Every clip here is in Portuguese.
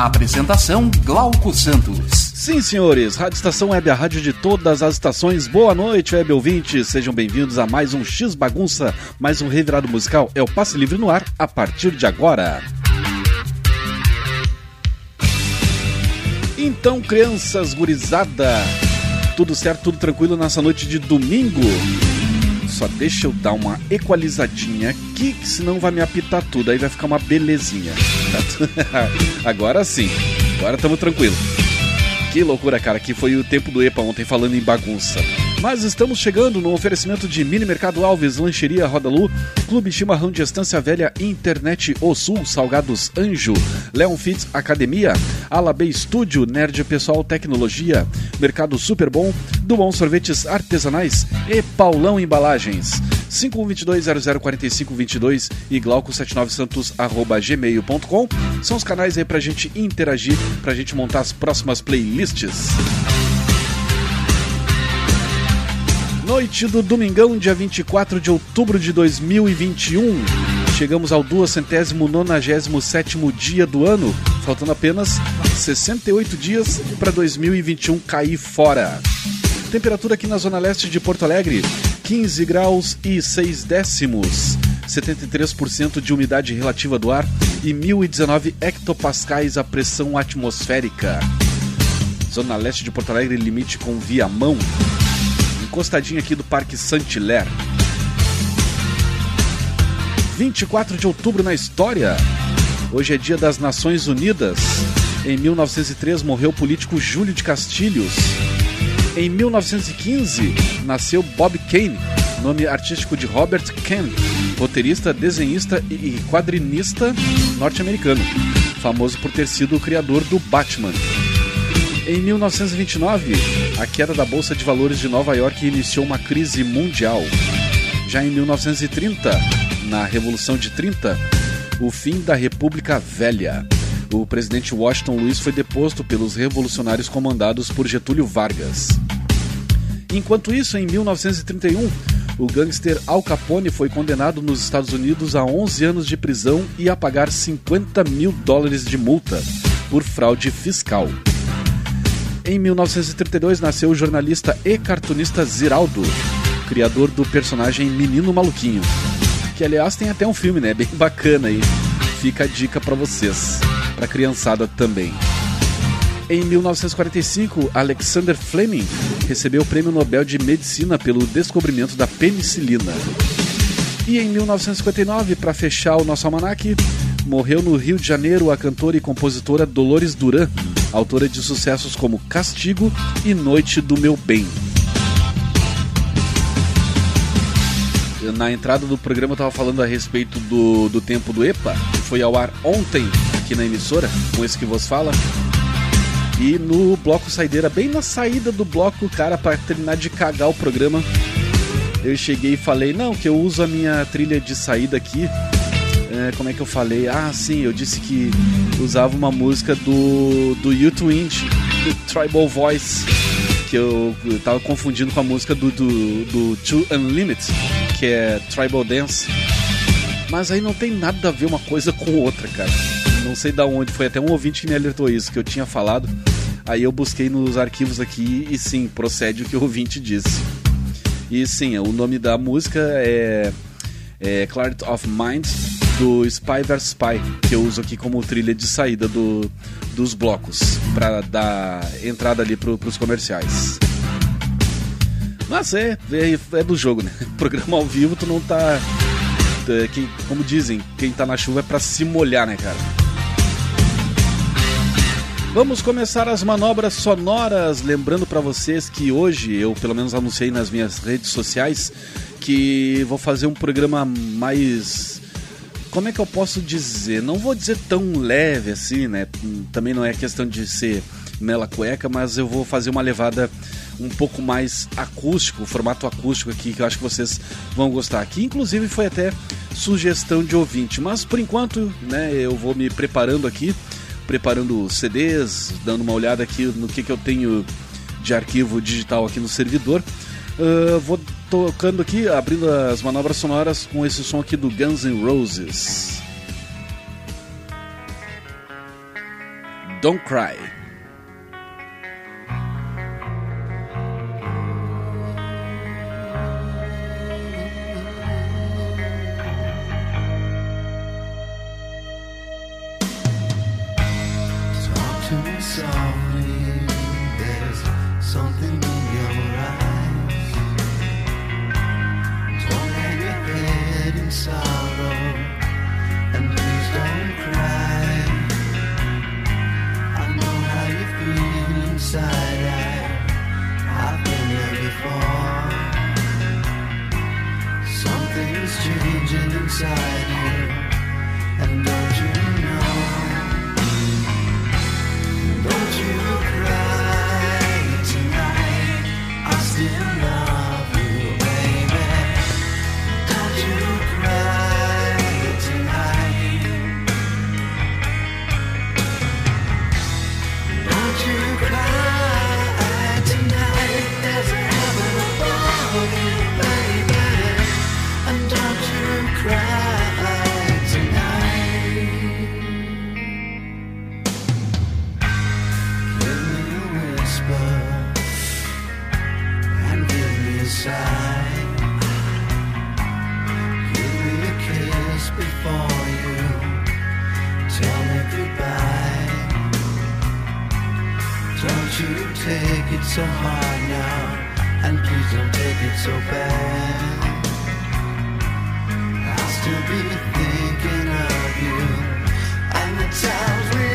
Apresentação Glauco Santos. Sim, senhores, Rádio Estação Web, a rádio de todas as estações. Boa noite, web ouvintes. Sejam bem-vindos a mais um X Bagunça, mais um revirado musical. É o Passe Livre no ar a partir de agora. Então, crianças, gurizada, tudo certo, tudo tranquilo nessa noite de domingo? Só deixa eu dar uma equalizadinha aqui, que senão vai me apitar tudo, aí vai ficar uma belezinha. agora sim, agora estamos tranquilo. Que loucura, cara, que foi o tempo do EPA ontem falando em bagunça. Mas estamos chegando no oferecimento de Mini Mercado Alves, Lancheria Rodalu, Clube Chimarrão de Estância Velha, Internet O Sul, Salgados Anjo, Leon Fits Academia, Alabê Estúdio, Nerd Pessoal Tecnologia, Mercado Super Bom, Bom Sorvetes Artesanais e Paulão Embalagens. 5122-004522 e glauco79santos.gmail.com são os canais aí pra gente interagir, pra gente montar as próximas playlists. Noite do domingão, dia 24 de outubro de 2021. Chegamos ao 297 dia do ano, faltando apenas 68 dias para 2021 cair fora. Temperatura aqui na zona leste de Porto Alegre, 15 graus e 6 décimos. 73% de umidade relativa do ar e 1019 hectopascais a pressão atmosférica. Zona leste de Porto Alegre, limite com Viamão. Encostadinho aqui do Parque Saint-Hilaire. 24 de outubro na história. Hoje é dia das Nações Unidas. Em 1903 morreu o político Júlio de Castilhos. Em 1915 nasceu Bob Kane, nome artístico de Robert Kane, roteirista, desenhista e quadrinista norte-americano, famoso por ter sido o criador do Batman. Em 1929, a queda da Bolsa de Valores de Nova York iniciou uma crise mundial. Já em 1930, na Revolução de 30, o fim da República Velha. O presidente Washington Luiz foi deposto pelos revolucionários comandados por Getúlio Vargas. Enquanto isso, em 1931, o gangster Al Capone foi condenado nos Estados Unidos a 11 anos de prisão e a pagar 50 mil dólares de multa por fraude fiscal. Em 1932 nasceu o jornalista e cartunista Ziraldo, criador do personagem Menino Maluquinho, que aliás tem até um filme, né? Bem bacana aí. Fica a dica para vocês, para criançada também. Em 1945, Alexander Fleming recebeu o Prêmio Nobel de Medicina pelo descobrimento da penicilina. E em 1959, para fechar o nosso almanaque, morreu no Rio de Janeiro a cantora e compositora Dolores Duran, autora de sucessos como Castigo e Noite do Meu Bem. Na entrada do programa eu estava falando a respeito do, do tempo do EPA, que foi ao ar ontem aqui na emissora, com esse que vos fala. E no bloco saideira, bem na saída do bloco, cara, para terminar de cagar o programa, eu cheguei e falei, não, que eu uso a minha trilha de saída aqui. É, como é que eu falei? Ah, sim, eu disse que usava uma música do, do U2 Inch, do Tribal Voice, que eu, tava confundindo com a música do, do, do Two Unlimited, que é Tribal Dance. Mas aí não tem nada a ver uma coisa com outra, cara. Não sei da onde, foi até um ouvinte que me alertou isso, que eu tinha falado. Aí eu busquei nos arquivos aqui e sim, procede o que o ouvinte disse. E sim, o nome da música é, é of Mind do Spy vs Spy, que eu uso aqui como trilha de saída do, dos blocos, para dar entrada ali pro, pros comerciais. Mas é, é, é, do jogo, né? Programa ao vivo, tu não tá. É, quem, como dizem, quem tá na chuva é pra se molhar, né, cara? Vamos começar as manobras sonoras. Lembrando para vocês que hoje eu, pelo menos, anunciei nas minhas redes sociais que vou fazer um programa mais como é que eu posso dizer? Não vou dizer tão leve assim, né? Também não é questão de ser mela cueca, mas eu vou fazer uma levada um pouco mais acústico, formato acústico aqui, que eu acho que vocês vão gostar. Aqui, inclusive, foi até sugestão de ouvinte, mas por enquanto, né, eu vou me preparando aqui, preparando CDs, dando uma olhada aqui no que, que eu tenho de arquivo digital aqui no servidor. Uh, vou tocando aqui, abrindo as manobras sonoras com esse som aqui do Guns N' Roses. Don't Cry. inside. don't take it so hard now, and please don't take it so bad. I'll still be thinking of you, and the times we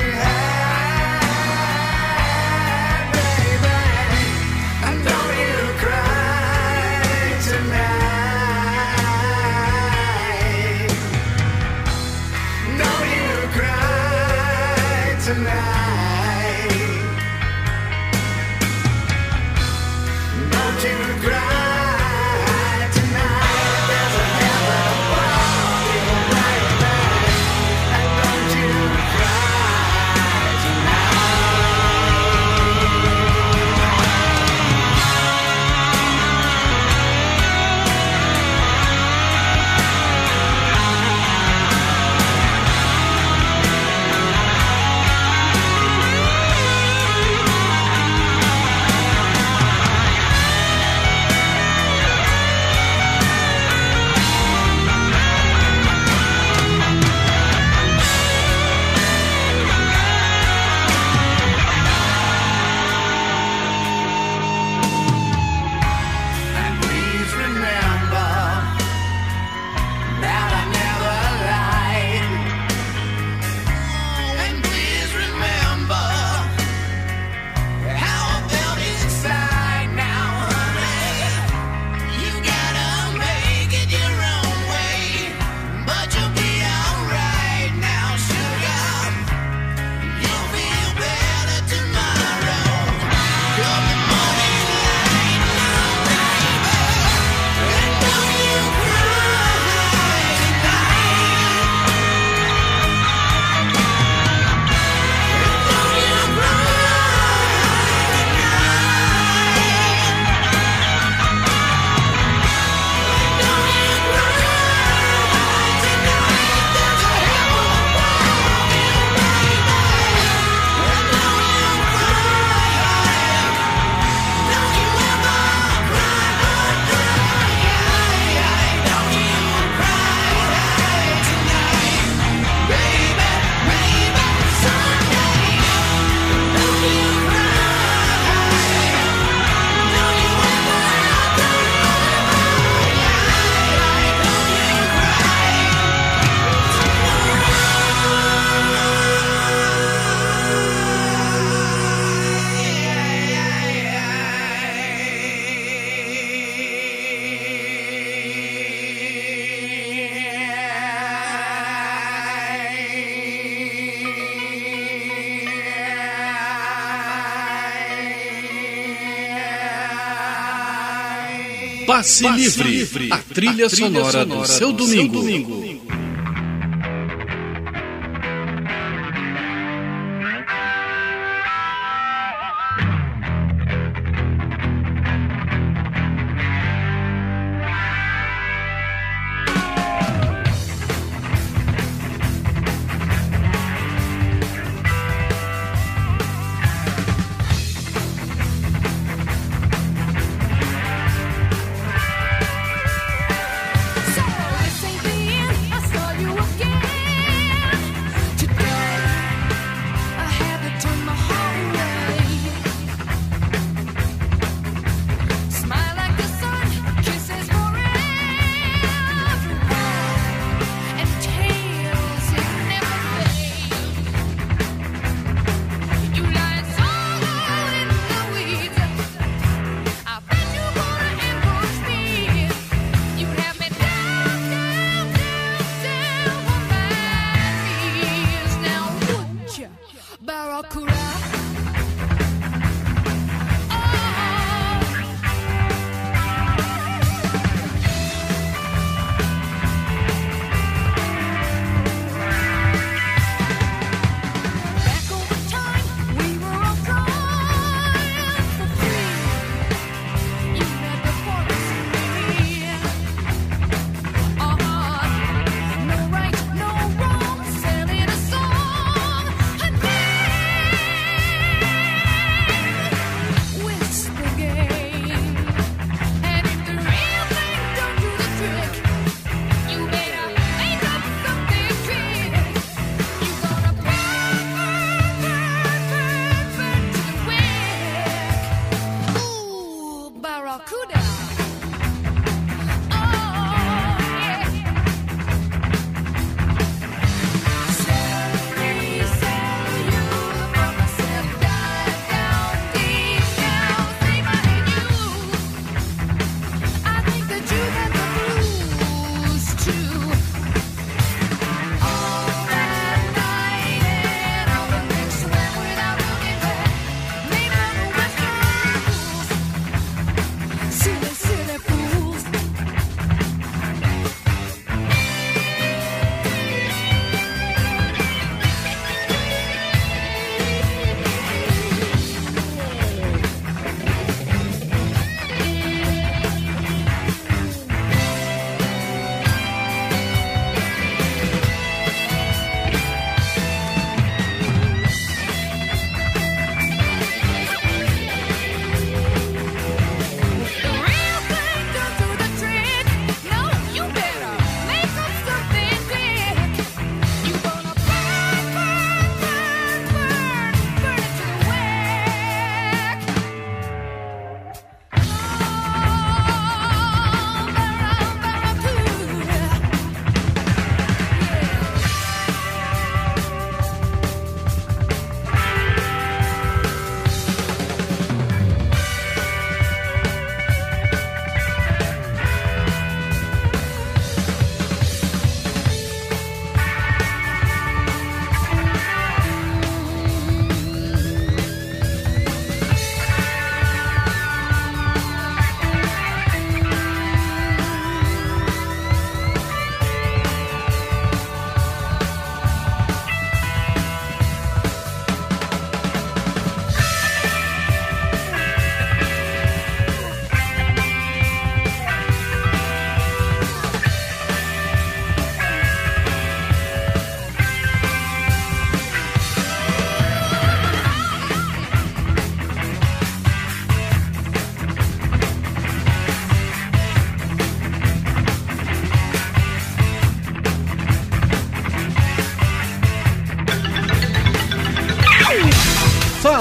Passe, livre, a trilha, a trilha sonora, sonora, do seu domingo. Seu domingo.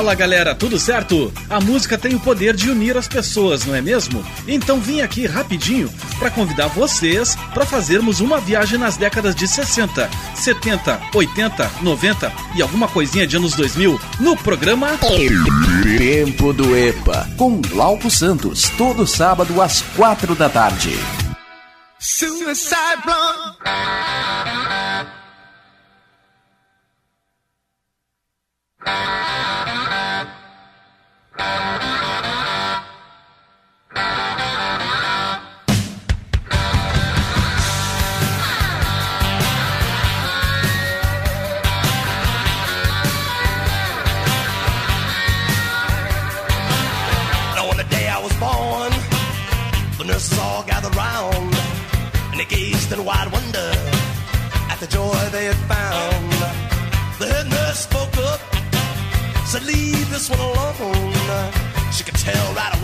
Fala galera, tudo certo? A música tem o poder de unir as pessoas, não é mesmo? Então vim aqui rapidinho para convidar vocês para fazermos uma viagem nas décadas de 60, 70, 80, 90 e alguma coisinha de anos 2000 no programa Tempo do EPA com Glauco Santos, todo sábado às quatro da tarde. Suicide bloco, this one alone. She could tell right away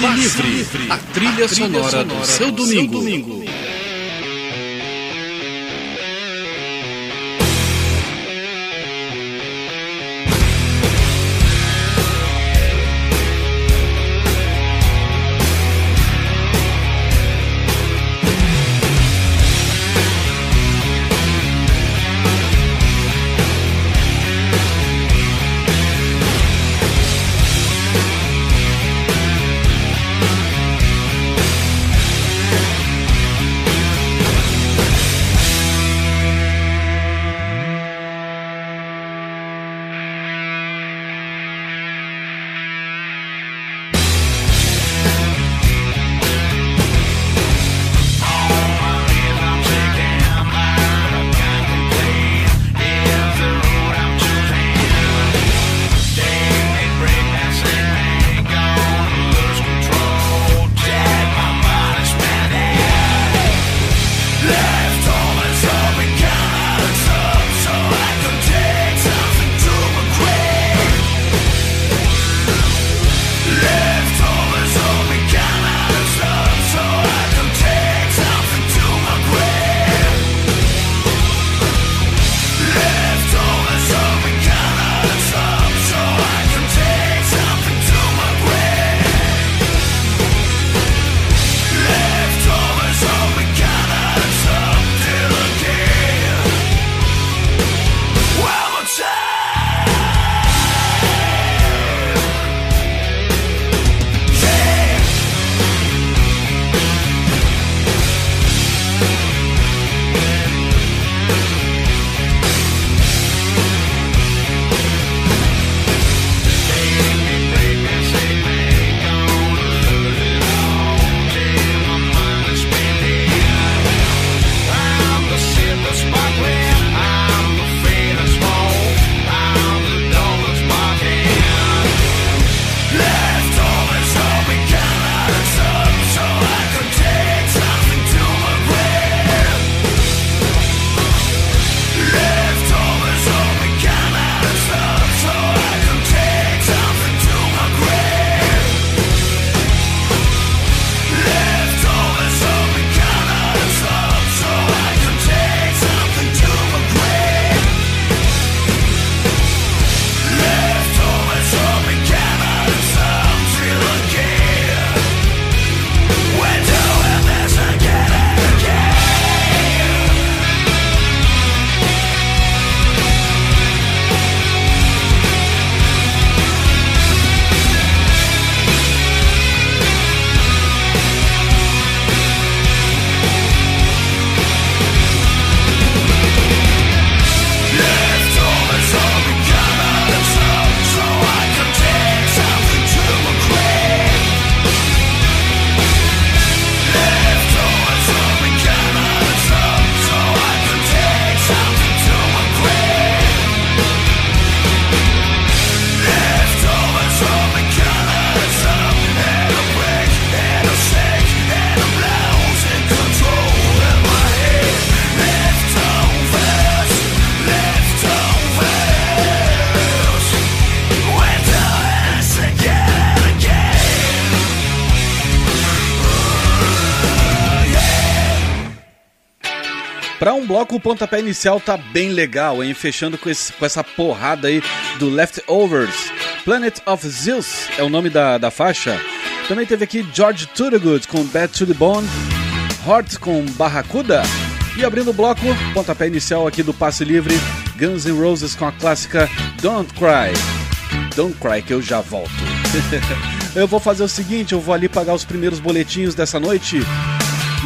Passe, Livre, livre. a trilha, a trilha sonora, sonora, do seu domingo. Seu domingo. O pontapé inicial tá bem legal, hein? Fechando com, esse, com essa porrada aí do Leftovers. Planet of Zeus é o nome da, da faixa. Também teve aqui George Thorogood com Bad to the Bone, Heart com Barracuda. E abrindo o bloco, pontapé inicial aqui do Passe Livre, Guns N' Roses com a clássica Don't Cry. Don't Cry que eu já volto. eu vou fazer o seguinte, eu vou ali pagar os primeiros boletinhos dessa noite.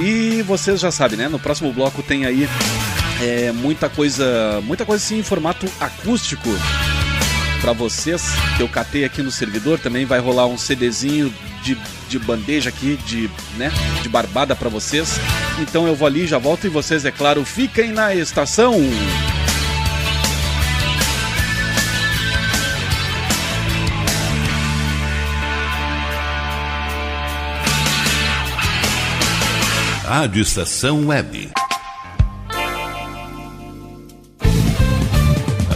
E vocês já sabem, né? No próximo bloco tem aí é, muita coisa, muita coisa assim em formato acústico para vocês que eu catei aqui no servidor. Também vai rolar um CDzinho de, de bandeja aqui, de, né, de barbada para vocês. Então eu vou ali, já volto e vocês, é claro, fiquem na estação. Rádio Estação Web.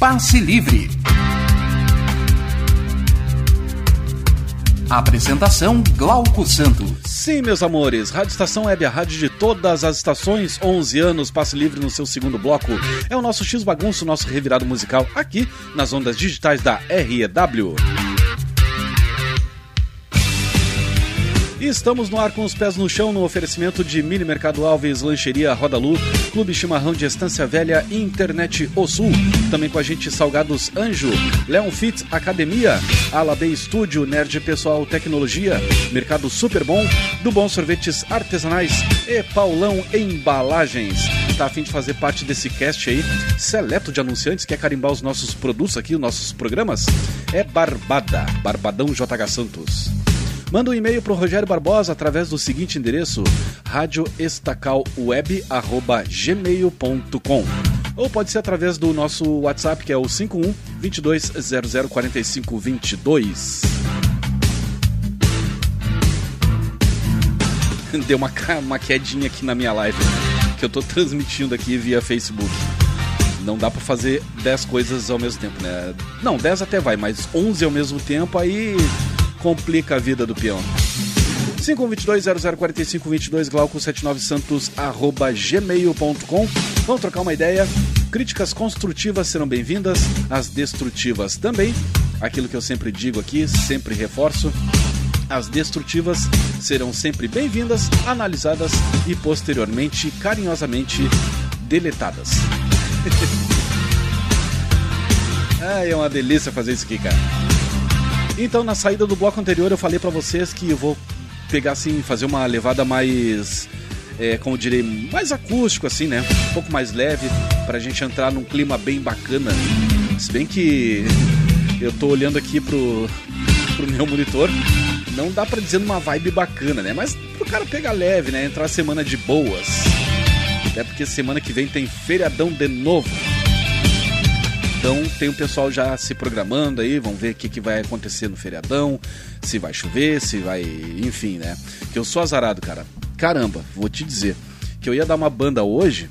Passe Livre. Apresentação Glauco Santos. Sim, meus amores, Rádio Estação Web, a rádio de todas as estações, 11 anos, passe livre no seu segundo bloco. É o nosso X Bagunço, nosso revirado musical, aqui nas ondas digitais da REW. Estamos no ar com os pés no chão no oferecimento de Mini Mercado Alves, Lancheria Rodalu, Clube Chimarrão de Estância Velha e Internet O Sul. Também com a gente Salgados Anjo, Leon Fit Academia, Alabê Estúdio, Nerd Pessoal Tecnologia, Mercado Super Bom, do Bom Sorvetes Artesanais e Paulão Embalagens. Tá a fim de fazer parte desse cast aí, seleto de anunciantes, quer carimbar os nossos produtos aqui, os nossos programas? É Barbada, Barbadão JH Santos. Manda um e-mail para o Rogério Barbosa através do seguinte endereço: radioestacalweb@gmail.com ou pode ser através do nosso WhatsApp que é o 51 2200 45 22. Deu uma, uma quedinha aqui na minha live que eu tô transmitindo aqui via Facebook. Não dá para fazer 10 coisas ao mesmo tempo, né? Não, 10 até vai, mas 11 ao mesmo tempo aí complica a vida do peão. 5122-004522, glauco79santos, arroba gmail.com. Vamos trocar uma ideia. Críticas construtivas serão bem-vindas, as destrutivas também. Aquilo que eu sempre digo aqui, sempre reforço. As destrutivas serão sempre bem-vindas, analisadas e posteriormente carinhosamente deletadas. Ai, é uma delícia fazer isso aqui, cara. Então, na saída do bloco anterior, eu falei para vocês que eu vou pegar assim, fazer uma levada mais, é, como eu direi, mais acústico, assim, né? Um pouco mais leve, pra gente entrar num clima bem bacana. Se bem que eu tô olhando aqui pro, pro meu monitor, não dá pra dizer numa vibe bacana, né? Mas pro cara pegar leve, né? Entrar semana de boas. Até porque semana que vem tem feriadão de novo. Então tem o pessoal já se programando aí, vamos ver o que, que vai acontecer no feriadão, se vai chover, se vai. Enfim, né? Que eu sou azarado, cara. Caramba, vou te dizer. Que eu ia dar uma banda hoje,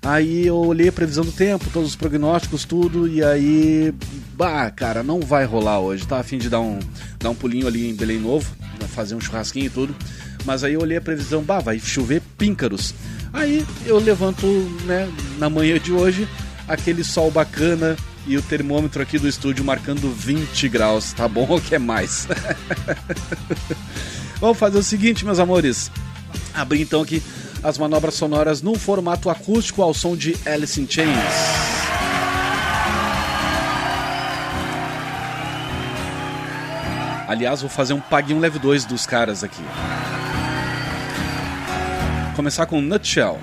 aí eu olhei a previsão do tempo, todos os prognósticos, tudo, e aí. Bah, cara, não vai rolar hoje. Tá a fim de dar um, dar um pulinho ali em Belém Novo, fazer um churrasquinho e tudo. Mas aí eu olhei a previsão, bah, vai chover píncaros. Aí eu levanto, né, na manhã de hoje, aquele sol bacana, e o termômetro aqui do estúdio marcando 20 graus. Tá bom ou quer mais? Vamos fazer o seguinte, meus amores. Abrir então aqui as manobras sonoras num formato acústico ao som de Alice in Chains. Aliás, vou fazer um Pague um Leve 2 dos caras aqui. Começar com Nutshell.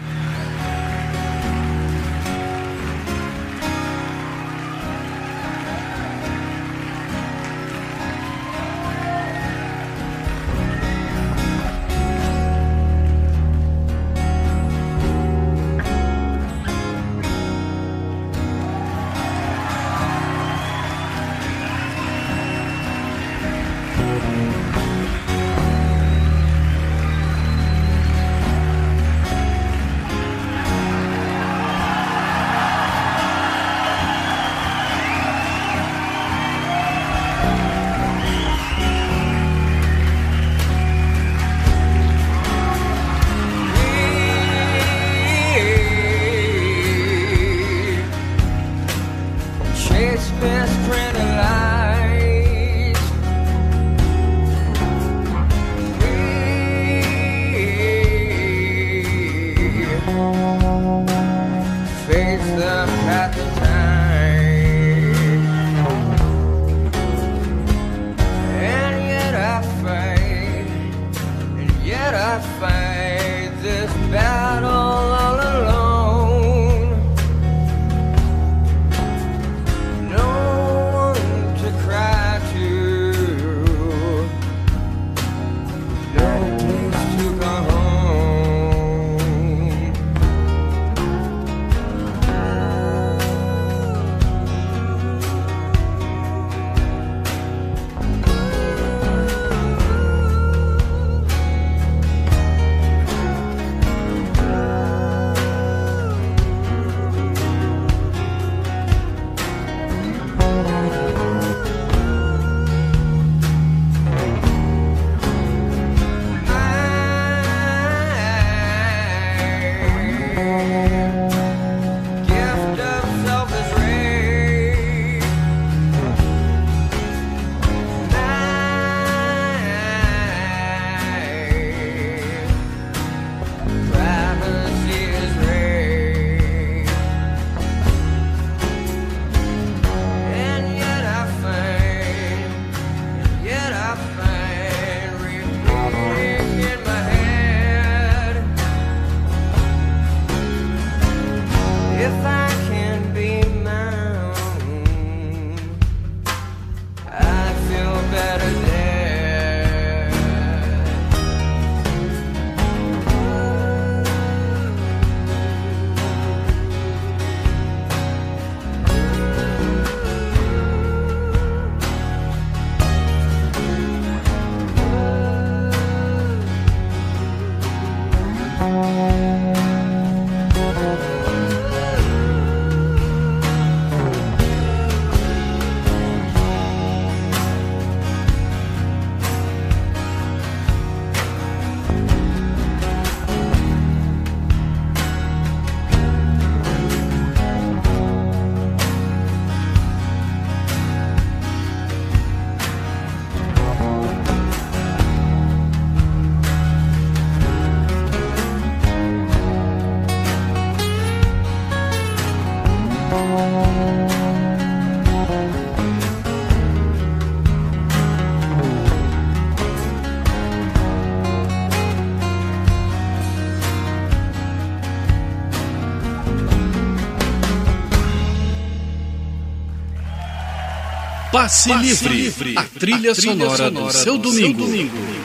Passe, Passe livre, livre, a trilha, a trilha sonora, sonora do seu domingo. Seu domingo.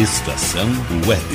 Estação Web.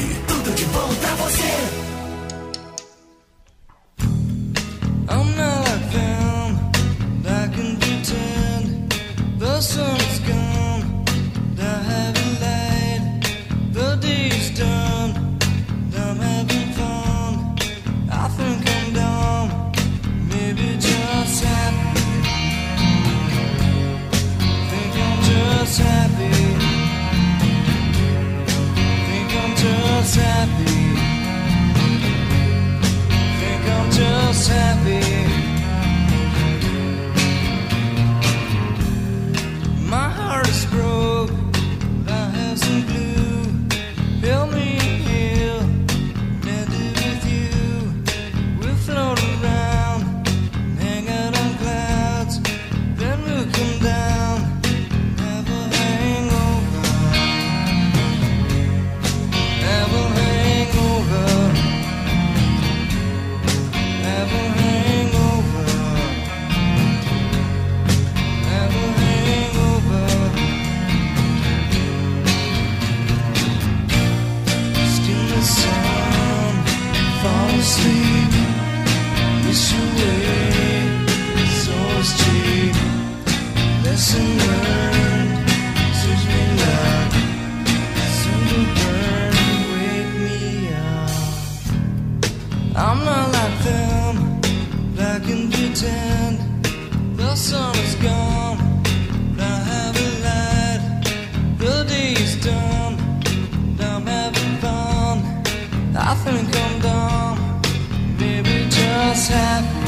just happy.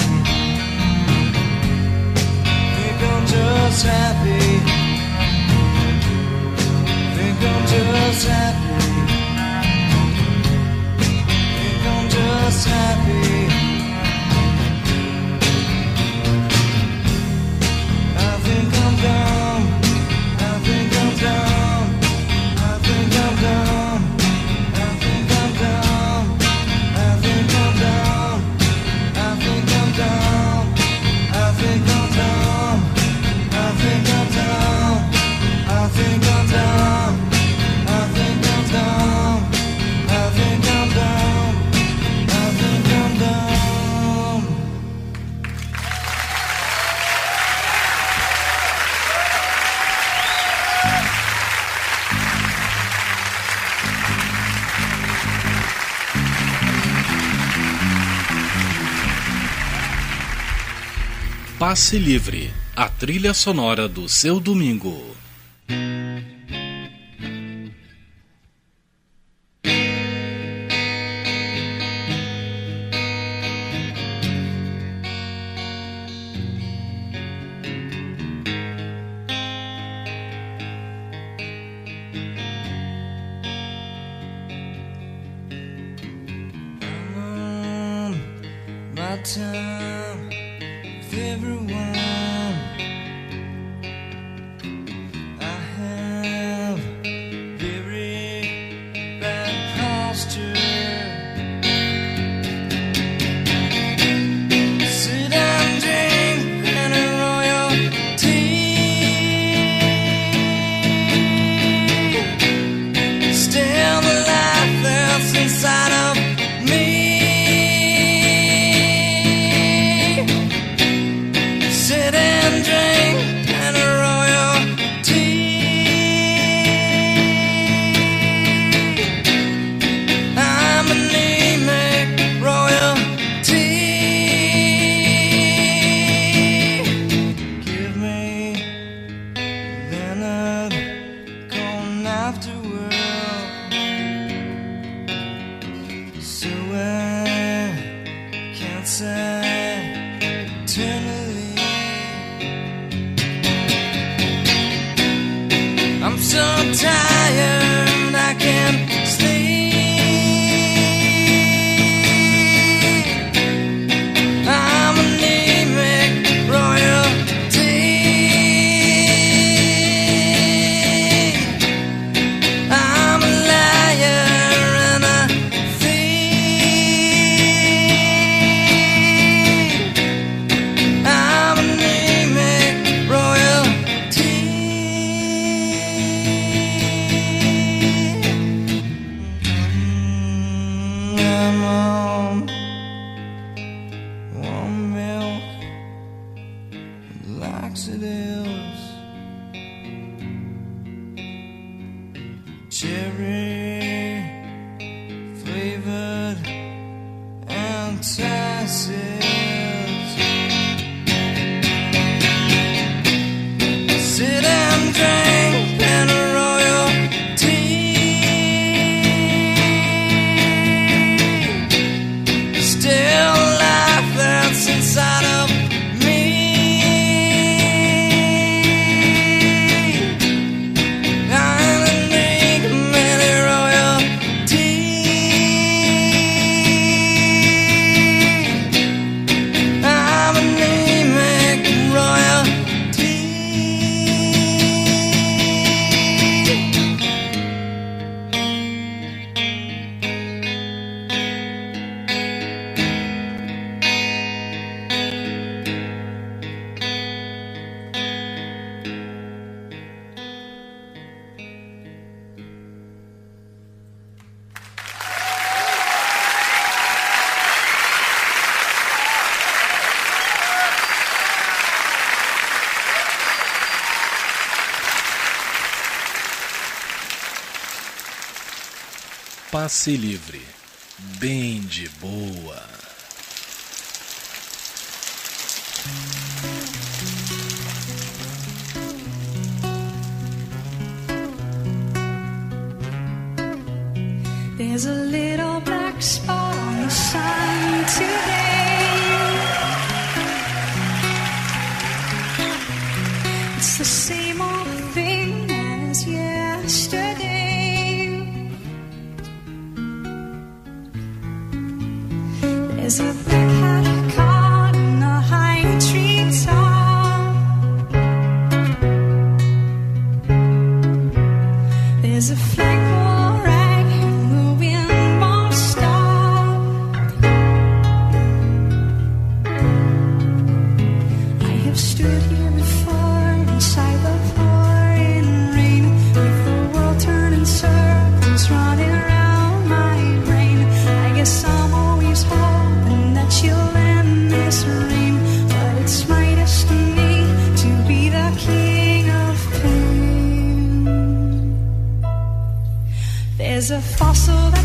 Think I'm just happy. Think I'm just happy. Think I'm just happy. Passe Livre, a trilha sonora do seu domingo. see passe livre, bem de boa. There's a little black spot on the sun today. It's the same. is a big so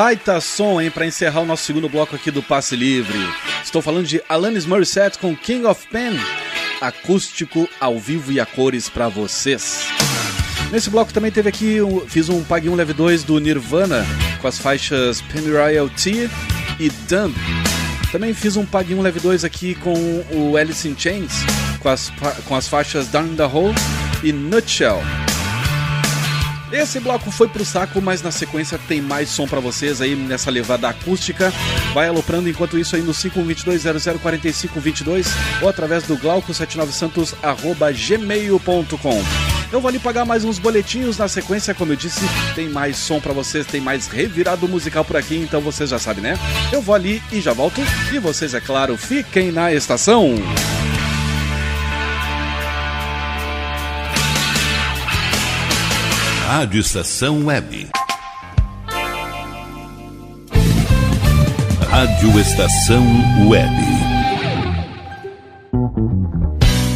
baita som, hein, para encerrar o nosso segundo bloco aqui do Passe Livre. Estou falando de Alanis Morissette com King of Pen, acústico ao vivo e a cores para vocês. Nesse bloco também teve aqui, fiz um Pague um Leve 2 do Nirvana com as faixas Penrial T e Dumb. Também fiz um Pague um Leve 2 aqui com o Alice in Chains com as, com as faixas Down the Hole e Nutshell. Esse bloco foi pro saco, mas na sequência tem mais som pra vocês aí nessa levada acústica. Vai aloprando enquanto isso aí no 5122004522 ou através do glauco79santos@gmail.com. Eu vou ali pagar mais uns boletinhos na sequência, como eu disse, tem mais som pra vocês, tem mais revirado musical por aqui, então vocês já sabem, né? Eu vou ali e já volto. E vocês, é claro, fiquem na estação. Rádio Estação Web. Rádio Estação Web.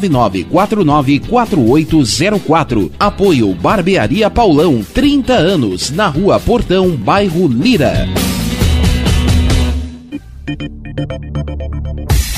51999494804. Apoio Barbearia Paulão, 30 anos, na Rua Portão, bairro Lira.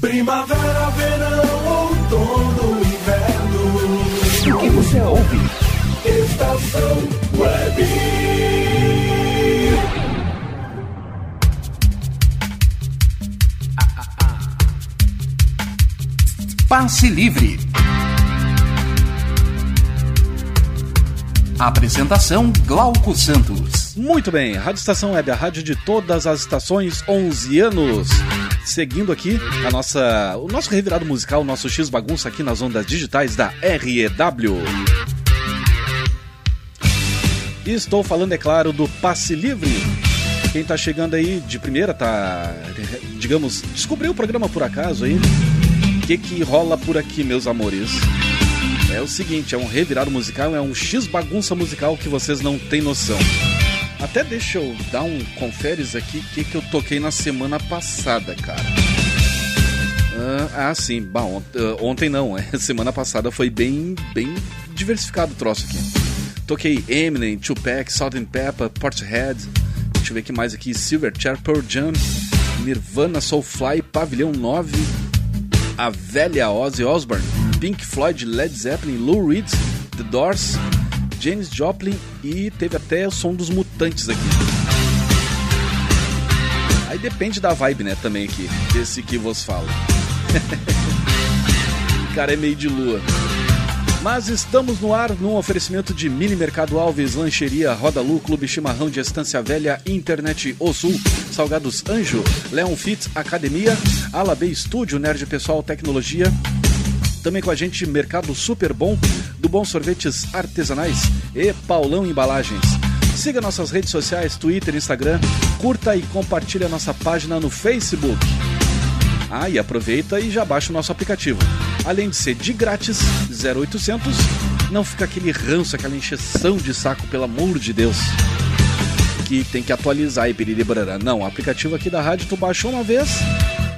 Primavera, verão, outono, inverno. O que você ouve? Estação Web. Passe Livre. Apresentação Glauco Santos. Muito bem, Rádio Estação Web, a rádio de todas as estações, 11 anos. Seguindo aqui a nossa, o nosso revirado musical, o nosso X bagunça aqui nas ondas digitais da REW. E estou falando, é claro, do Passe Livre. Quem tá chegando aí de primeira tá, digamos, descobriu o programa por acaso aí. O que que rola por aqui, meus amores? É o seguinte, é um revirado musical, é um X bagunça musical que vocês não têm noção. Até deixa eu dar um conferes aqui que, que eu toquei na semana passada, cara. Ah, ah, sim, ont- ah, ontem não, é, semana passada foi bem, bem diversificado o troço aqui. Toquei Eminem, Tupac, and Pepper, Portishead, deixa eu ver que mais aqui, Silverchair, Pearl Jam, Nirvana, Soulfly, Pavilhão 9, a velha Ozzy Osbourne, Pink Floyd, Led Zeppelin, Lou Reed, The Doors, James Joplin e teve até o som dos Mutantes aqui. Aí depende da vibe, né, também aqui, desse que vos falo. o cara é meio de lua. Mas estamos no ar num oferecimento de Mini Mercado Alves, Lancheria, Roda Lu, Clube Chimarrão de Estância Velha, Internet O Sul, Salgados Anjo, Leon Fit, Academia, Alab Estúdio, Nerd Pessoal Tecnologia. Também com a gente Mercado Super Bom, do Bom Sorvetes Artesanais e Paulão Embalagens. Siga nossas redes sociais, Twitter, Instagram, curta e compartilhe a nossa página no Facebook. Ah, e aproveita e já baixa o nosso aplicativo. Além de ser de grátis, 0800, não fica aquele ranço, aquela encheção de saco, pelo amor de Deus. Que tem que atualizar e piriri. Não, o aplicativo aqui da rádio tu baixou uma vez,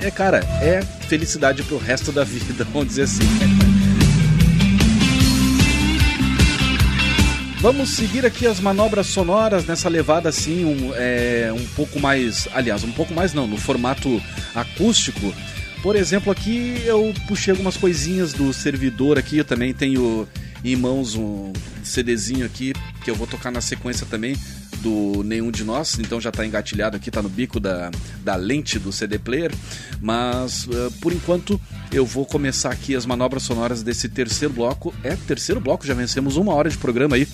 é cara, é felicidade pro resto da vida, vamos dizer assim. Vamos seguir aqui as manobras sonoras nessa levada assim, um, é, um pouco mais. Aliás, um pouco mais não, no formato acústico. Por exemplo, aqui eu puxei algumas coisinhas do servidor aqui, eu também tenho em mãos um CDzinho aqui que eu vou tocar na sequência também do Nenhum de Nós, então já tá engatilhado aqui, tá no bico da, da lente do CD player, mas eh, por enquanto eu vou começar aqui as manobras sonoras desse terceiro bloco. É, terceiro bloco, já vencemos uma hora de programa aí,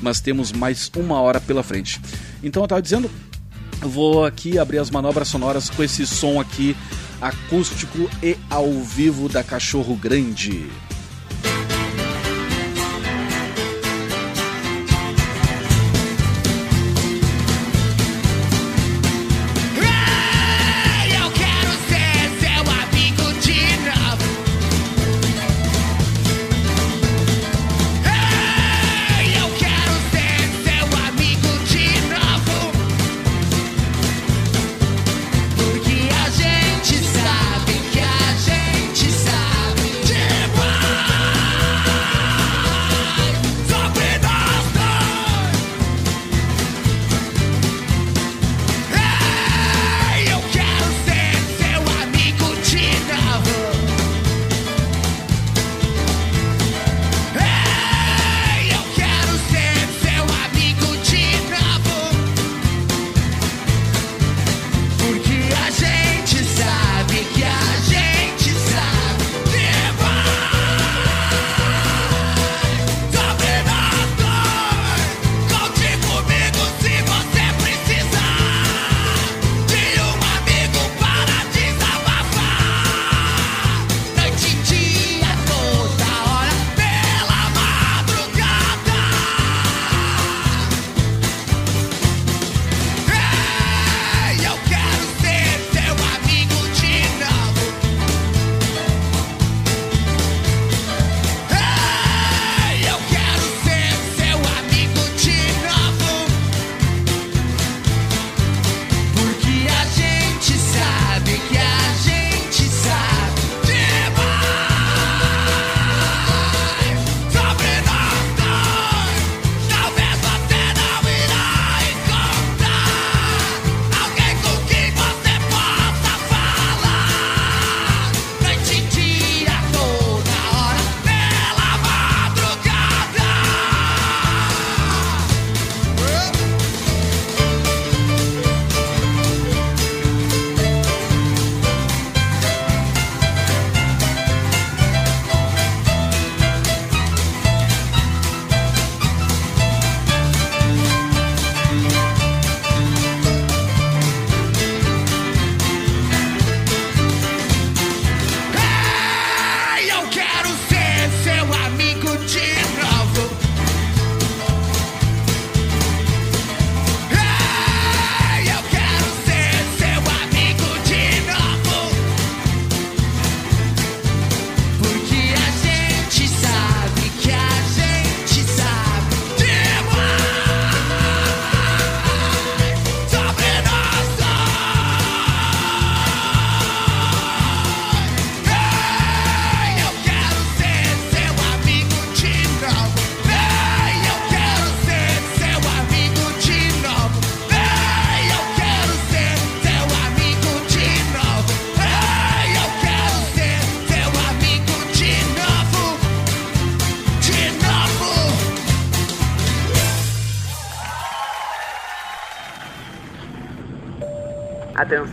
mas temos mais uma hora pela frente. Então eu tava dizendo, vou aqui abrir as manobras sonoras com esse som aqui acústico e ao vivo da Cachorro Grande.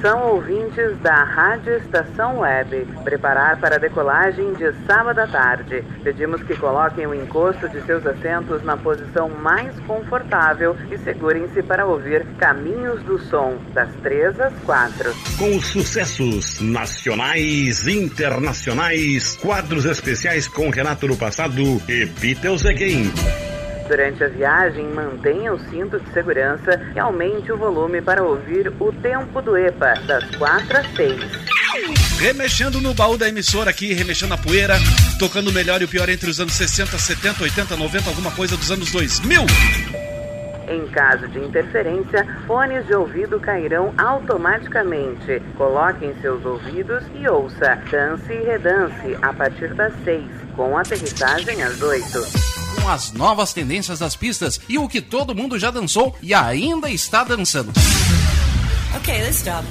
Atenção ouvintes da Rádio Estação Web. Preparar para a decolagem de sábado à tarde. Pedimos que coloquem o encosto de seus assentos na posição mais confortável e segurem-se para ouvir Caminhos do Som, das 3 às 4. Com sucessos nacionais, internacionais, quadros especiais com Renato no passado e Beatles Again. Durante a viagem, mantenha o cinto de segurança e aumente o volume para ouvir o tempo do EPA, das 4 às 6. Remexendo no baú da emissora aqui, remexendo a poeira, tocando o melhor e o pior entre os anos 60, 70, 80, 90, alguma coisa dos anos 2000. Em caso de interferência, fones de ouvido cairão automaticamente. Coloque em seus ouvidos e ouça Dance e Redance a partir das 6, com aterrissagem às 8. Com as novas tendências das pistas e o que todo mundo já dançou e ainda está dançando. Ok, let's stop.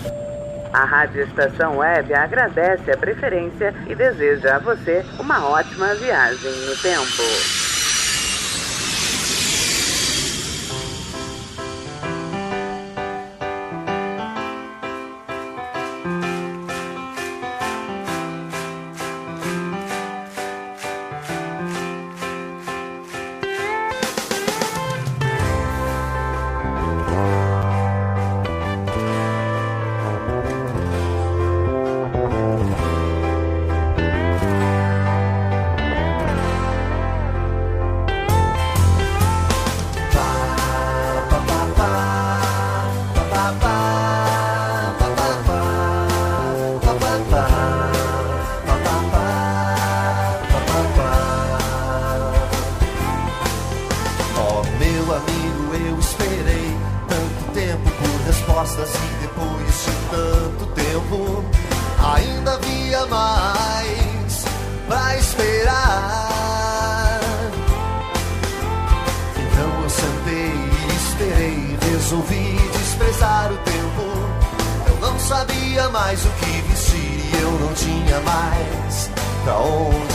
A Rádio Estação Web agradece a preferência e deseja a você uma ótima viagem no tempo. Tinha mais pra onde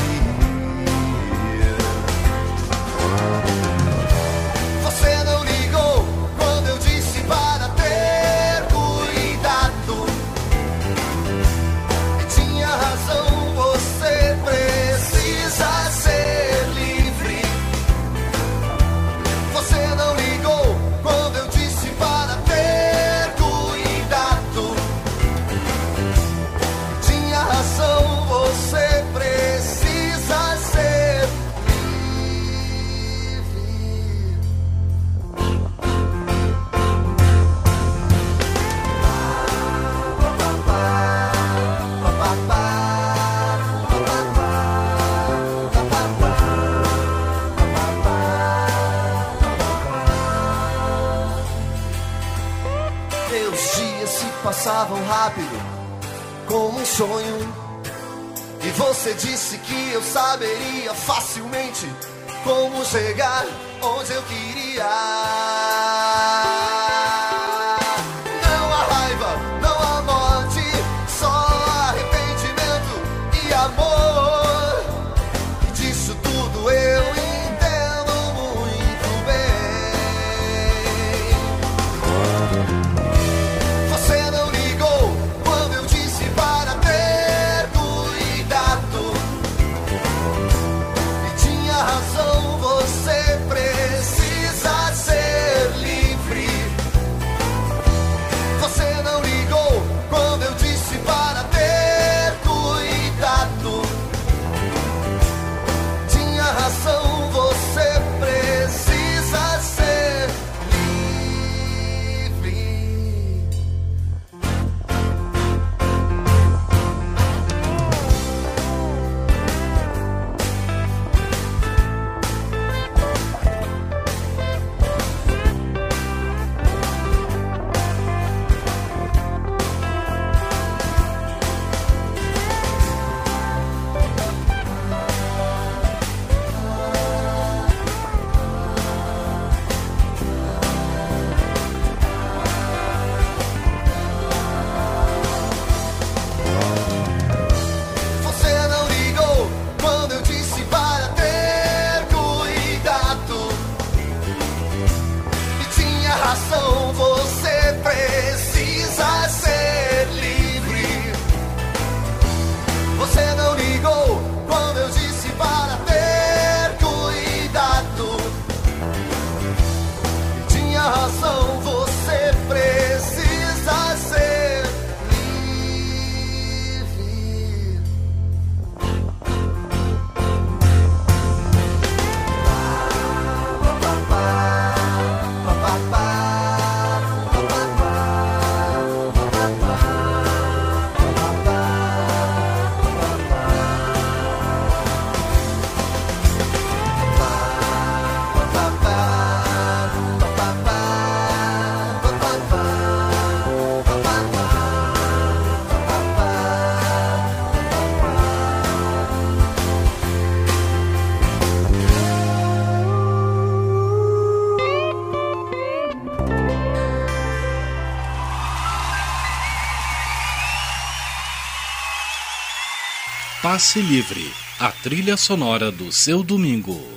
Passe Livre, a trilha sonora do seu domingo.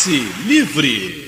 Passe Livre.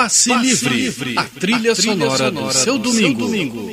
Passe, Passe livre. livre. A trilha, a trilha sonora, sonora, do seu domingo. Seu domingo.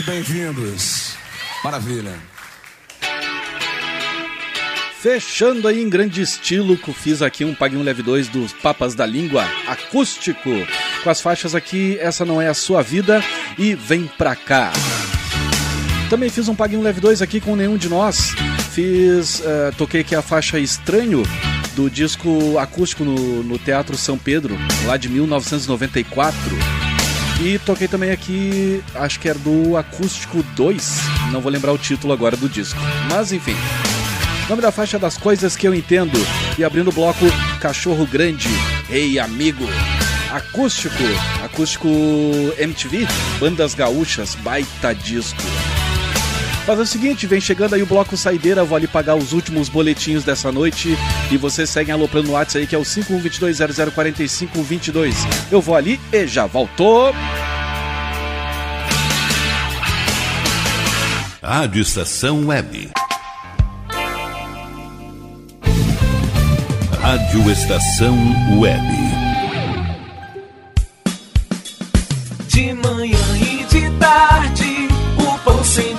Muito bem-vindos. Maravilha. Fechando aí em grande estilo, fiz aqui um Pague um Leve 2 dos Papas da Língua acústico. Com as faixas aqui, essa não é a sua vida e vem pra cá. Também fiz um Pague um Leve 2 aqui com nenhum de nós. Fiz, eh, toquei aqui a faixa Estranho do disco acústico no, no Teatro São Pedro, lá de 1994. E toquei também aqui, acho que era do Acústico 2, não vou lembrar o título agora do disco. Mas enfim, nome da faixa das coisas que eu entendo. E abrindo o bloco Cachorro Grande, Ei Amigo. Acústico, acústico MTV, bandas gaúchas, baita disco. Fazer o seguinte, vem chegando aí o bloco Saideira, vou ali pagar os últimos boletinhos dessa noite e vocês seguem aloprando no WhatsApp aí que é o 5122004522. Eu vou ali e já volto. Rádio Estação Web. Rádio Estação Web. De manhã e de tarde, o pão sempre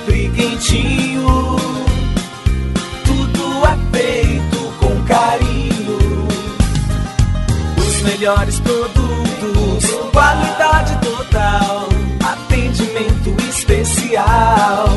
quentinho. Tudo é feito com carinho. Os melhores produtos, qualidade total, atendimento especial.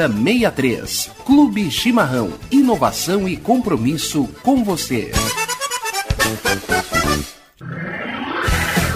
7063. Clube Chimarrão. Inovação e compromisso com você.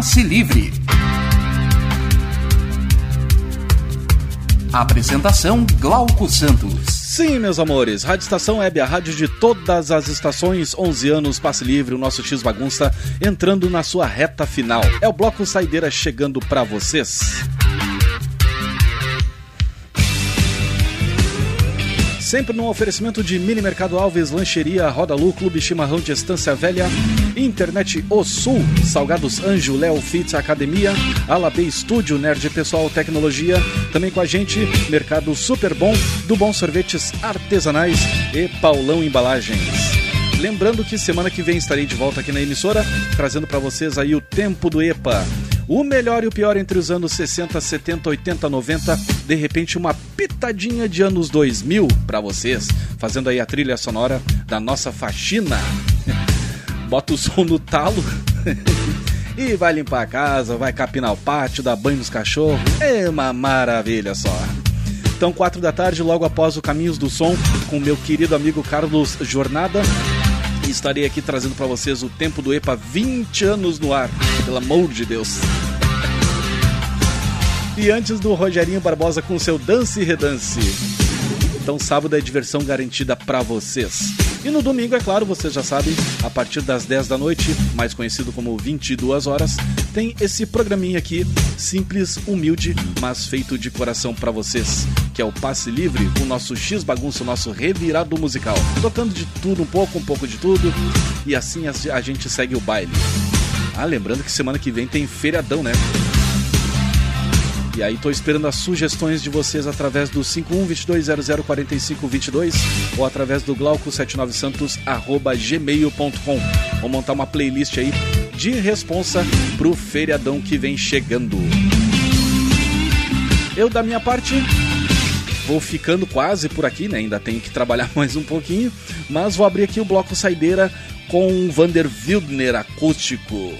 Passe Livre. Apresentação Glauco Santos. Sim, meus amores, Rádio Estação Web, a rádio de todas as estações, 11 anos, passe livre, o nosso X Bagunça entrando na sua reta final. É o Bloco Saideira chegando pra vocês. Sempre num oferecimento de Mini Mercado Alves, Lancheria, Roda Lu, Clube Chimarrão de Estância Velha, Internet O Sul, Salgados Anjo, Léo Fitz Academia, Alab Estúdio, Nerd Pessoal Tecnologia, também com a gente, Mercado Super Bom, do Bom Sorvetes Artesanais e Paulão Embalagens. Lembrando que semana que vem estarei de volta aqui na emissora, trazendo para vocês aí o Tempo do EPA. O melhor e o pior entre os anos 60, 70, 80, 90, de repente uma pitadinha de anos 2000 para vocês, fazendo aí a trilha sonora da nossa faxina. Bota o som no talo e vai limpar a casa, vai capinar o pátio, dar banho nos cachorros. É uma maravilha só. Então, quatro da tarde, logo após o Caminhos do Som, com meu querido amigo Carlos Jornada. Estarei aqui trazendo para vocês o tempo do EPA 20 anos no ar. Pelo amor de Deus. E antes do Rogerinho Barbosa com seu Dance e Redance. Então, sábado é diversão garantida para vocês. E no domingo, é claro, vocês já sabem, a partir das 10 da noite, mais conhecido como 22 horas, tem esse programinha aqui, simples, humilde, mas feito de coração para vocês, que é o Passe Livre, o nosso X Bagunça, o nosso revirado musical. Tocando de tudo um pouco, um pouco de tudo, e assim a gente segue o baile. Ah, lembrando que semana que vem tem feriadão, né? E aí tô esperando as sugestões de vocês através do 5122004522 ou através do glauco79santos@gmail.com. Vou montar uma playlist aí de responsa pro feriadão que vem chegando. Eu da minha parte vou ficando quase por aqui, né? Ainda tenho que trabalhar mais um pouquinho, mas vou abrir aqui o bloco saideira com Vander Wildner acústico.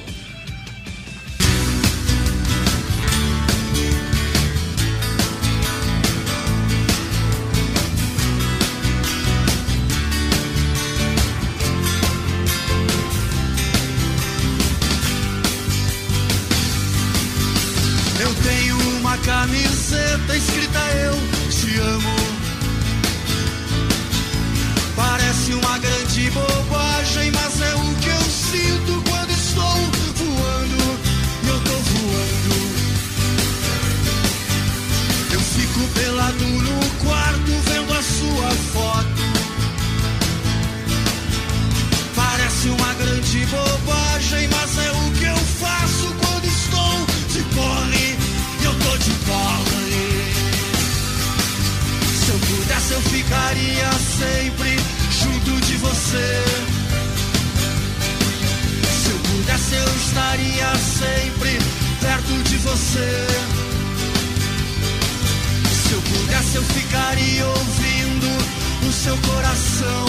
Seu coração.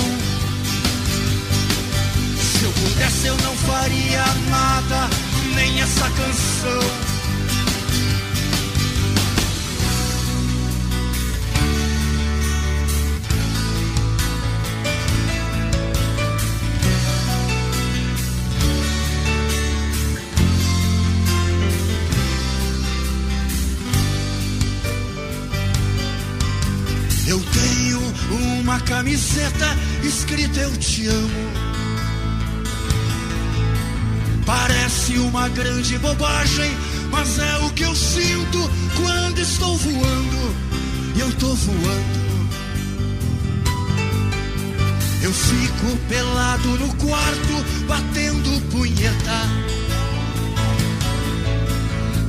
Se eu pudesse, eu não faria nada, nem essa canção. Camiseta escrita Eu te amo. Parece uma grande bobagem, mas é o que eu sinto quando estou voando. E eu tô voando. Eu fico pelado no quarto, batendo punheta.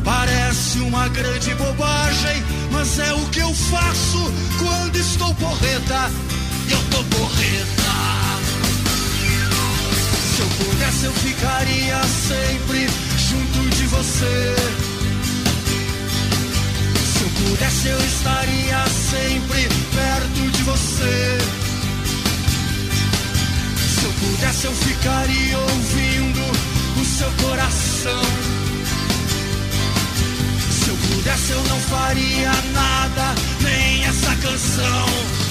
Parece uma grande bobagem, mas é o que eu faço quando estou porreta. Eu tô porreta. Se eu pudesse, eu ficaria sempre junto de você. Se eu pudesse, eu estaria sempre perto de você. Se eu pudesse, eu ficaria ouvindo o seu coração. Se eu pudesse, eu não faria nada, nem essa canção.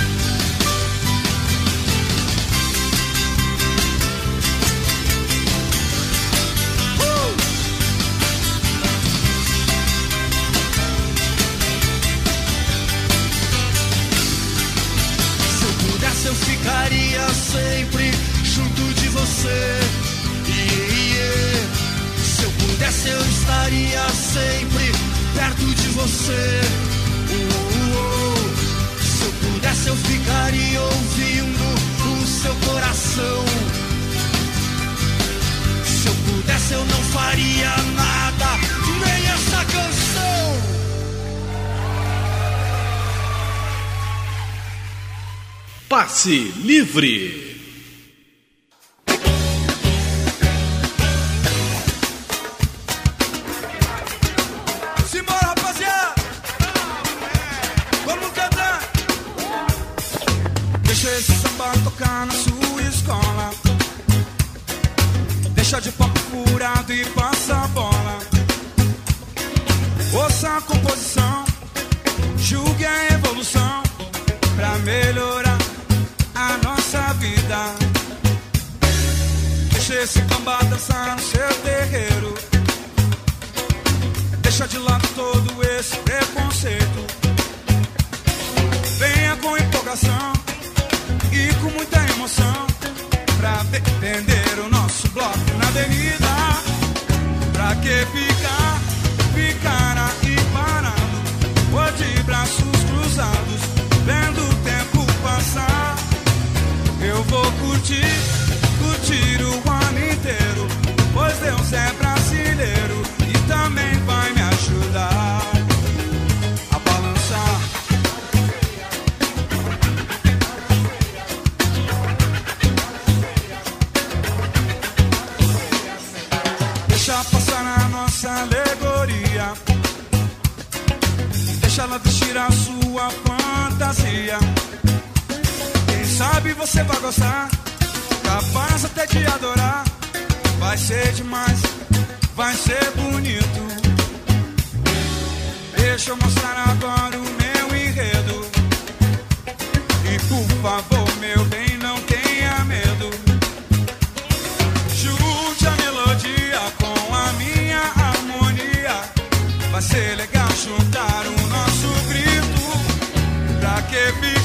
Ficaria sempre junto de você. Yeah, yeah. Se eu pudesse, eu estaria sempre perto de você. Uh, uh, uh. Se eu pudesse, eu ficaria ouvindo o seu coração. Se eu pudesse, eu não faria nada, nem essa canção. Passe livre. Sabe você vai gostar, capaz até de adorar. Vai ser demais, vai ser bonito. Deixa eu mostrar agora o meu enredo. E por favor, meu bem, não tenha medo. Junte a melodia com a minha harmonia. Vai ser legal juntar o nosso grito. Pra que ficar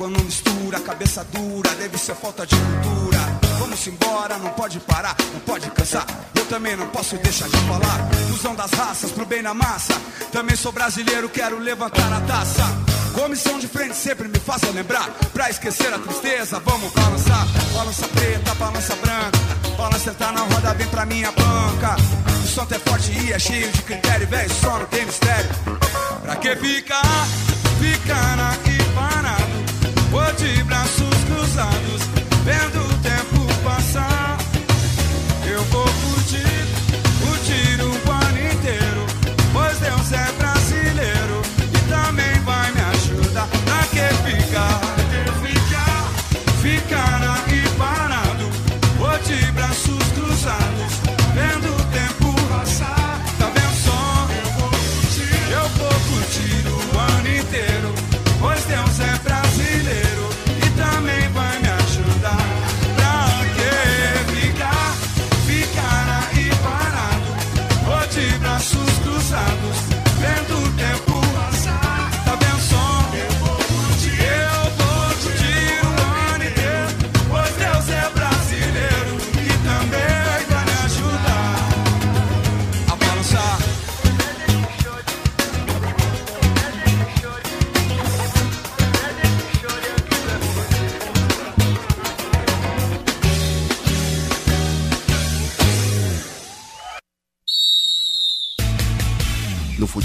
água, não mistura. Cabeça dura, deve ser falta de cultura. Vamos embora, não pode parar, não pode cansar. Eu também não posso deixar de falar. Fusão das raças pro bem na massa. Também sou brasileiro, quero levantar a taça. Comissão de frente sempre me faça lembrar. Pra esquecer a tristeza, vamos balançar. Balança preta, balança branca. Balança tá na roda, vem pra minha banca. O som é forte e é cheio de critério, velho. Só não tem mistério. Pra que ficar, aqui parado? Ou de braços cruzados, vendo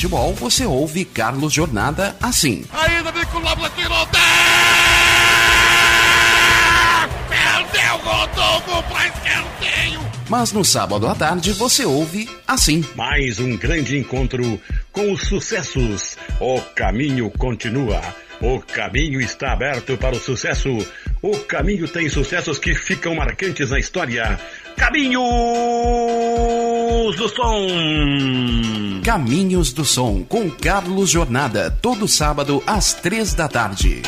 futebol, você ouve Carlos Jornada assim. Ainda vinculado aqui no Perdeu, Rodolfo pra escanteio. Mas no sábado à tarde, você ouve assim. Mais um grande encontro com os sucessos. O caminho continua. O caminho está aberto para o sucesso. O caminho tem sucessos que ficam marcantes na história. Caminhos do Som. Caminhos do Som com Carlos Jornada, todo sábado às três da tarde.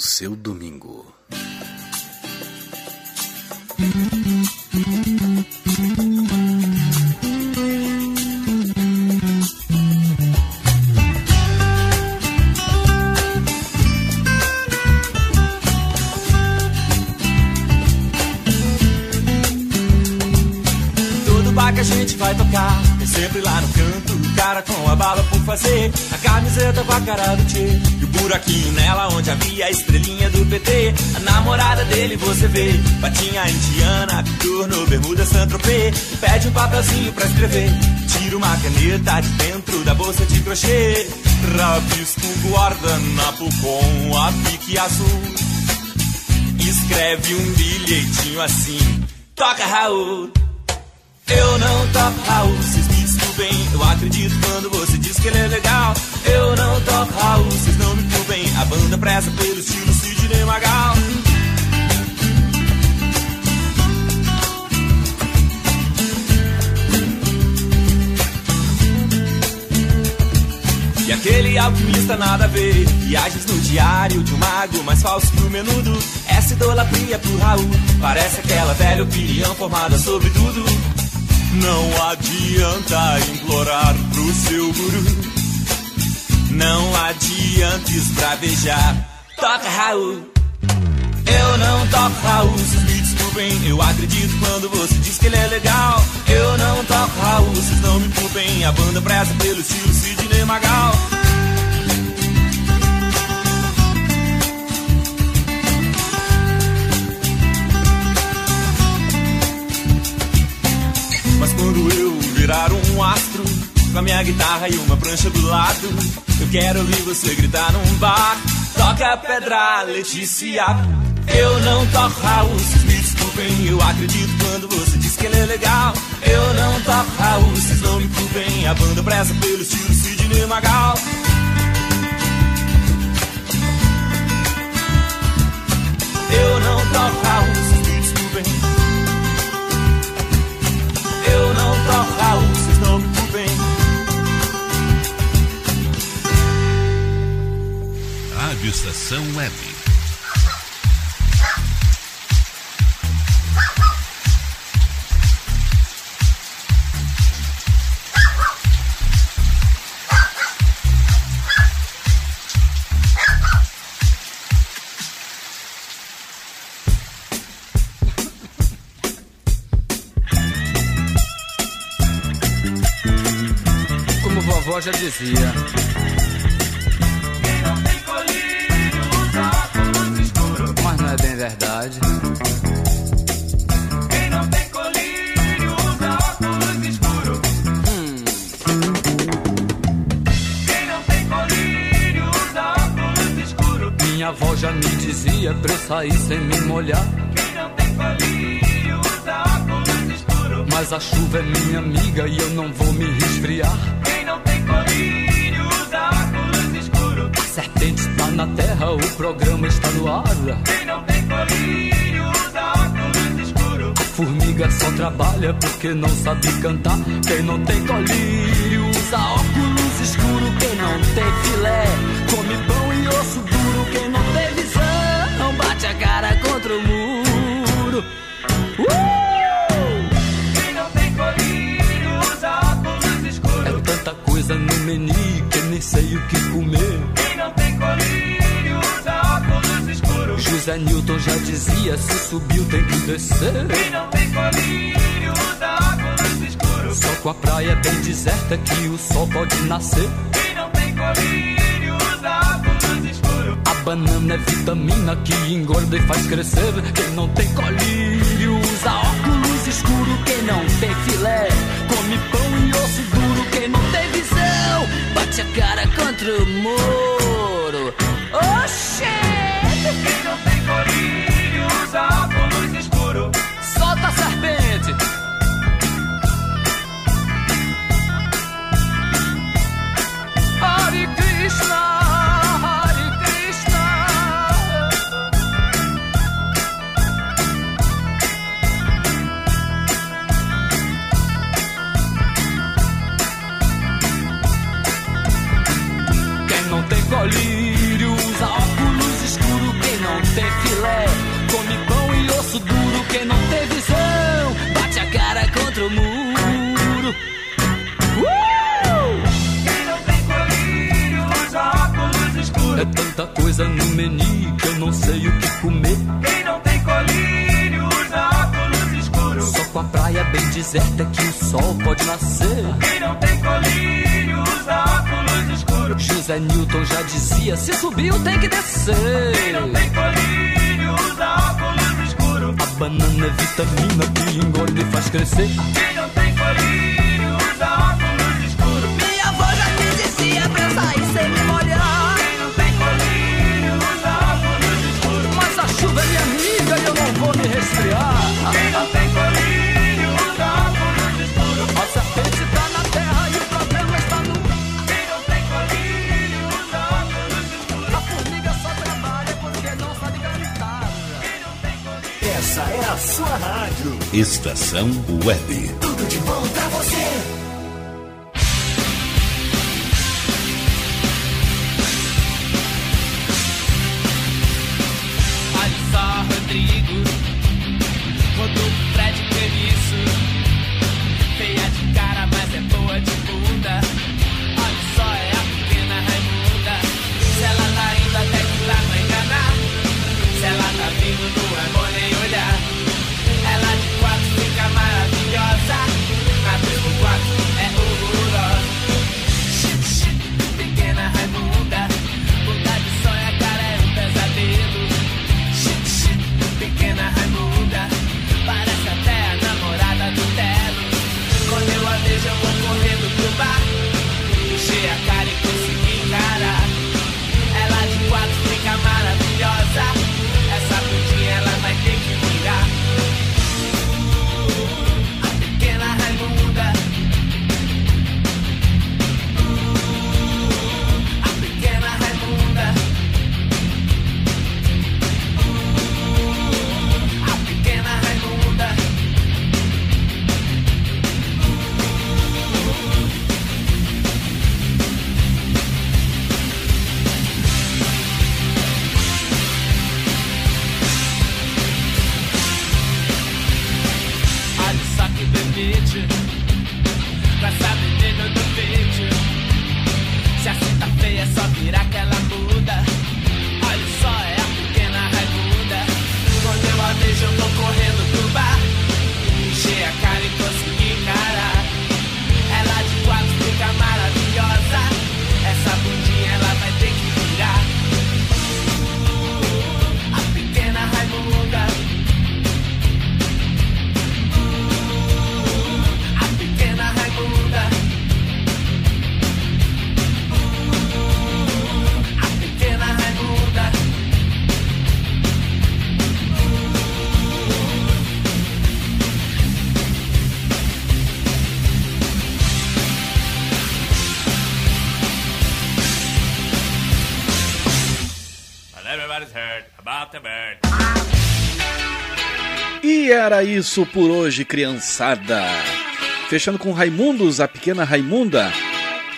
Seu domingo. Dentro da bolsa de crochê. Rabisco guardanapo com a pique azul. Escreve um bilhetinho assim, toca Raul. Eu não toco Raul, vocês me desculpem. Eu acredito quando você diz que ele é legal. Eu não toco Raul, vocês não me culpem. A banda preza pelo estilo Sidney Magal. Aquele alquimista nada a ver. Viagens no diário de um mago Mais falso que o menudo. Essa idolatria pro Raul. Parece aquela velha opinião formada sobre tudo. Não adianta implorar pro seu guru. Não adianta esbravejar Toca Raul. Eu não toco Raul, vocês me desculpem. Eu acredito quando você diz que ele é legal. Eu não toco Raul, vocês não me culpem. A banda preza pelo estilo Magal. Mas quando eu virar um astro Com a minha guitarra e uma prancha do lado Eu quero ouvir você gritar num bar. Toca pedra, Letícia. Eu não toco Raul, Eu acredito quando você diz que ele é legal. Eu não toco Raul, vocês não me culpem A banda preza pelo estilo Sidney Magal. Eu não toco me desculpem Eu não toco Raul, vocês não me culpem Rádio Estação Web. Vovó já dizia. Mas não é bem verdade. Quem não tem colírio usa óculos escuros. Hum. Quem não tem colírio usa óculos escuros. Minha avó já me dizia pra eu sair sem me molhar. Quem não tem colírio usa óculos escuros. Mas a chuva é minha trabalha porque não sabe cantar. Quem não tem colírio usa óculos escuro. Quem não tem filé come pão e osso duro. Quem não tem visão bate a cara contra o muro. Uh! Quem não tem colírio usa óculos escuros. É tanta coisa no menu que nem sei o que comer. Quem não tem colírio usa óculos escuros. José Newton já dizia: se subiu tem que descer. Quem não tem colírio com a praia bem deserta que o sol pode nascer. quem não tem colírios, óculos escuros. A banana é vitamina que engorda e faz crescer. Quem não tem colírio usa óculos escuro. Quem não tem filé come pão e osso duro. Quem não tem visão bate a cara contra o muro. Oxê! Se subiu, tem que descer. Se não tem colírio usa óculos escuro. A banana é vitamina que engole e faz crescer. Essa é a sua rádio. Estação Web. Tudo de bom pra você. era isso por hoje, criançada. Fechando com Raimundos, a pequena Raimunda.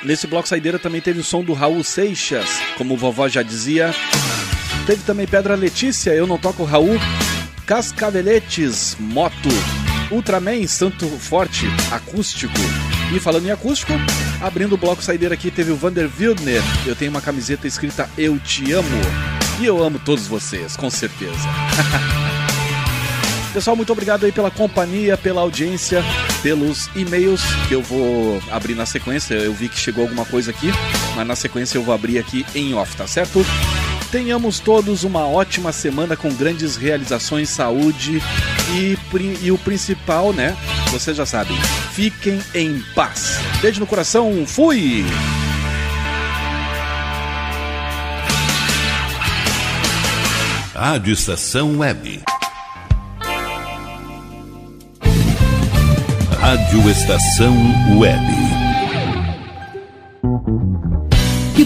Nesse bloco saideira também teve o som do Raul Seixas, como vovó já dizia. Teve também Pedra Letícia, Eu Não Toco Raul. Cascaveletes, Moto. Ultraman, Santo Forte, Acústico. E falando em acústico, abrindo o bloco saideira aqui teve o Vander Wildner. Eu tenho uma camiseta escrita Eu Te Amo. E eu amo todos vocês, com certeza. Pessoal, muito obrigado aí pela companhia, pela audiência, pelos e-mails que eu vou abrir na sequência. Eu vi que chegou alguma coisa aqui, mas na sequência eu vou abrir aqui em off, tá certo? Tenhamos todos uma ótima semana com grandes realizações, saúde e, e o principal, né? Vocês já sabem. Fiquem em paz. Beijo no coração. Fui! Rádio Estação Web. Rádio Estação Web.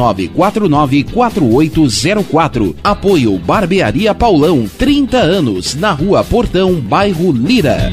51999494804. Apoio Barbearia Paulão, 30 anos, na Rua Portão, bairro Lira.